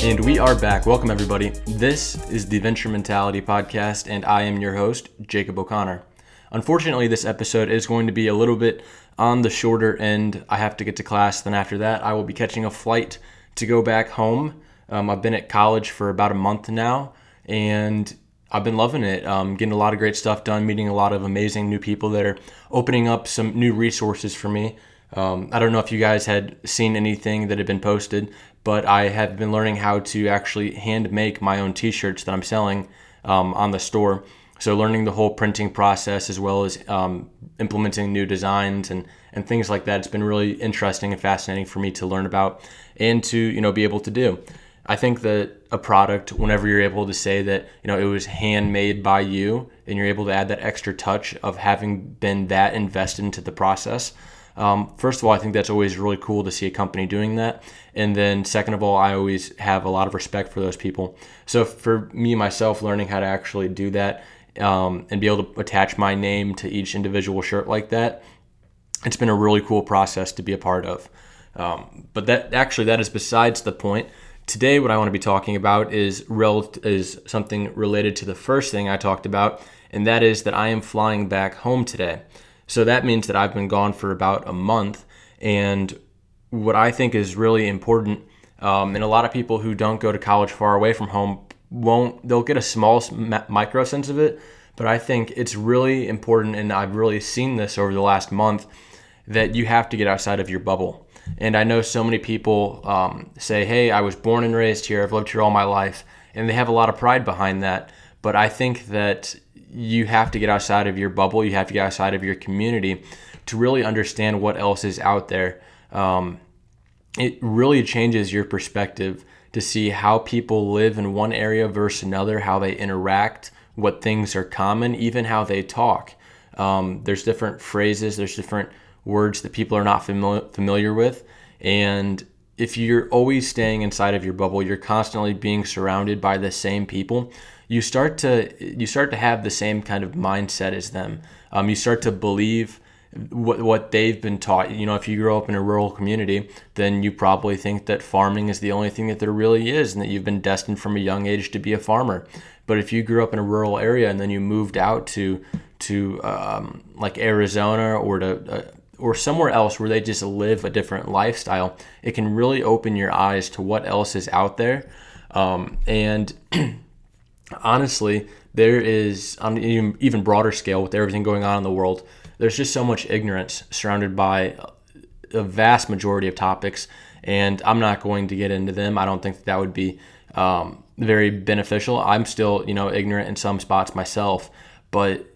And we are back. Welcome, everybody. This is the Venture Mentality Podcast, and I am your host, Jacob O'Connor. Unfortunately, this episode is going to be a little bit on the shorter end. I have to get to class, then after that, I will be catching a flight to go back home. Um, I've been at college for about a month now, and I've been loving it. Um, getting a lot of great stuff done, meeting a lot of amazing new people that are opening up some new resources for me. Um, I don't know if you guys had seen anything that had been posted, but I have been learning how to actually hand make my own t shirts that I'm selling um, on the store. So, learning the whole printing process as well as um, implementing new designs and, and things like that. It's been really interesting and fascinating for me to learn about and to you know be able to do. I think that a product, whenever you're able to say that you know it was handmade by you, and you're able to add that extra touch of having been that invested into the process. Um, first of all, I think that's always really cool to see a company doing that. And then, second of all, I always have a lot of respect for those people. So, for me myself, learning how to actually do that um, and be able to attach my name to each individual shirt like that, it's been a really cool process to be a part of. Um, but that actually, that is besides the point. Today, what I want to be talking about is rel- is something related to the first thing I talked about, and that is that I am flying back home today. So that means that I've been gone for about a month, and what I think is really important, um, and a lot of people who don't go to college far away from home won't. They'll get a small micro sense of it, but I think it's really important, and I've really seen this over the last month, that you have to get outside of your bubble. And I know so many people um, say, hey, I was born and raised here, I've lived here all my life, and they have a lot of pride behind that. But I think that you have to get outside of your bubble, you have to get outside of your community to really understand what else is out there. Um, it really changes your perspective to see how people live in one area versus another, how they interact, what things are common, even how they talk. Um, there's different phrases, there's different words that people are not familiar familiar with. And if you're always staying inside of your bubble, you're constantly being surrounded by the same people. You start to you start to have the same kind of mindset as them. Um, you start to believe what what they've been taught. You know, if you grow up in a rural community, then you probably think that farming is the only thing that there really is, and that you've been destined from a young age to be a farmer. But if you grew up in a rural area and then you moved out to to um, like Arizona or to uh, or somewhere else where they just live a different lifestyle, it can really open your eyes to what else is out there. Um, and honestly, there is on an even broader scale with everything going on in the world, there's just so much ignorance surrounded by a vast majority of topics. And I'm not going to get into them. I don't think that, that would be um, very beneficial. I'm still, you know, ignorant in some spots myself, but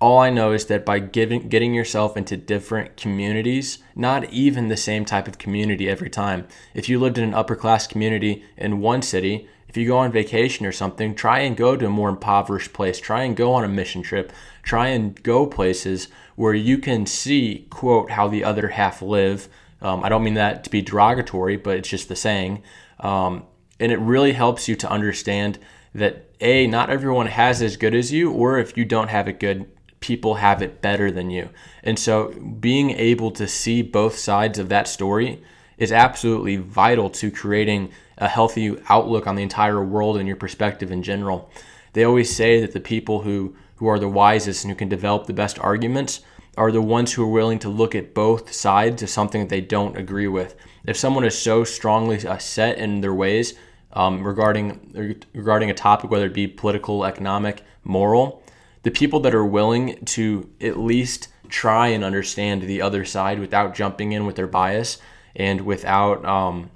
all I know is that by giving getting yourself into different communities, not even the same type of community every time. If you lived in an upper class community in one city, if you go on vacation or something, try and go to a more impoverished place. Try and go on a mission trip. Try and go places where you can see, quote, how the other half live. Um, I don't mean that to be derogatory, but it's just the saying. Um, and it really helps you to understand that A, not everyone has as good as you, or if you don't have it good, people have it better than you. And so being able to see both sides of that story is absolutely vital to creating a healthy outlook on the entire world and your perspective in general. They always say that the people who, who are the wisest and who can develop the best arguments are the ones who are willing to look at both sides of something that they don't agree with. If someone is so strongly uh, set in their ways um, regarding regarding a topic, whether it be political, economic, moral, the people that are willing to at least try and understand the other side without jumping in with their bias and without um,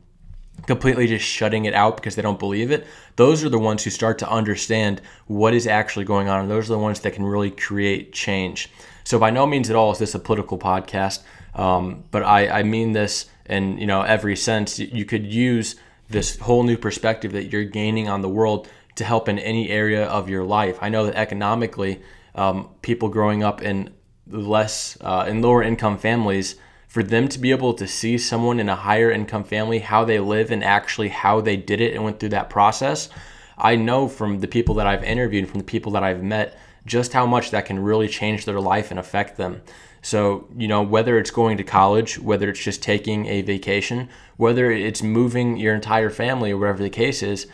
completely just shutting it out because they don't believe it, those are the ones who start to understand what is actually going on. And those are the ones that can really create change. So by no means at all is this a political podcast, um, but I, I mean this in you know every sense. You could use this whole new perspective that you're gaining on the world to help in any area of your life. I know that economically, um, people growing up in less uh, in lower income families, for them to be able to see someone in a higher income family how they live and actually how they did it and went through that process, I know from the people that I've interviewed, from the people that I've met, just how much that can really change their life and affect them. So, you know, whether it's going to college, whether it's just taking a vacation, whether it's moving your entire family or whatever the case is,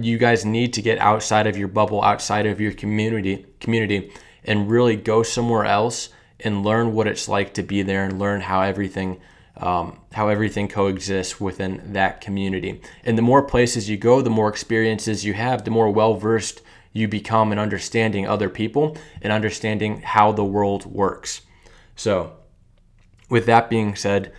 you guys need to get outside of your bubble, outside of your community, community and really go somewhere else and learn what it's like to be there and learn how everything um, how everything coexists within that community. And the more places you go, the more experiences you have, the more well versed you become in understanding other people and understanding how the world works. So, with that being said,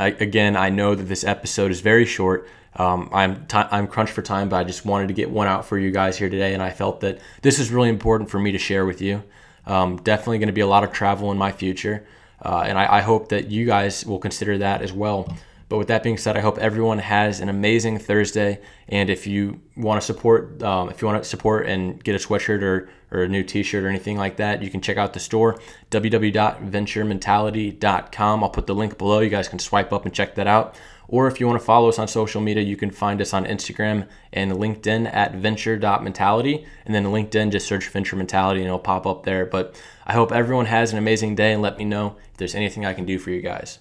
I, again, I know that this episode is very short. Um, I'm t- I'm crunched for time, but I just wanted to get one out for you guys here today, and I felt that this is really important for me to share with you. Um, definitely going to be a lot of travel in my future, uh, and I, I hope that you guys will consider that as well. But with that being said, I hope everyone has an amazing Thursday. And if you want to support, um, if you want to support and get a sweatshirt or, or a new T-shirt or anything like that, you can check out the store www.venturementality.com. I'll put the link below. You guys can swipe up and check that out. Or if you want to follow us on social media, you can find us on Instagram and LinkedIn at venture.mentality. And then LinkedIn, just search venture mentality and it'll pop up there. But I hope everyone has an amazing day and let me know if there's anything I can do for you guys.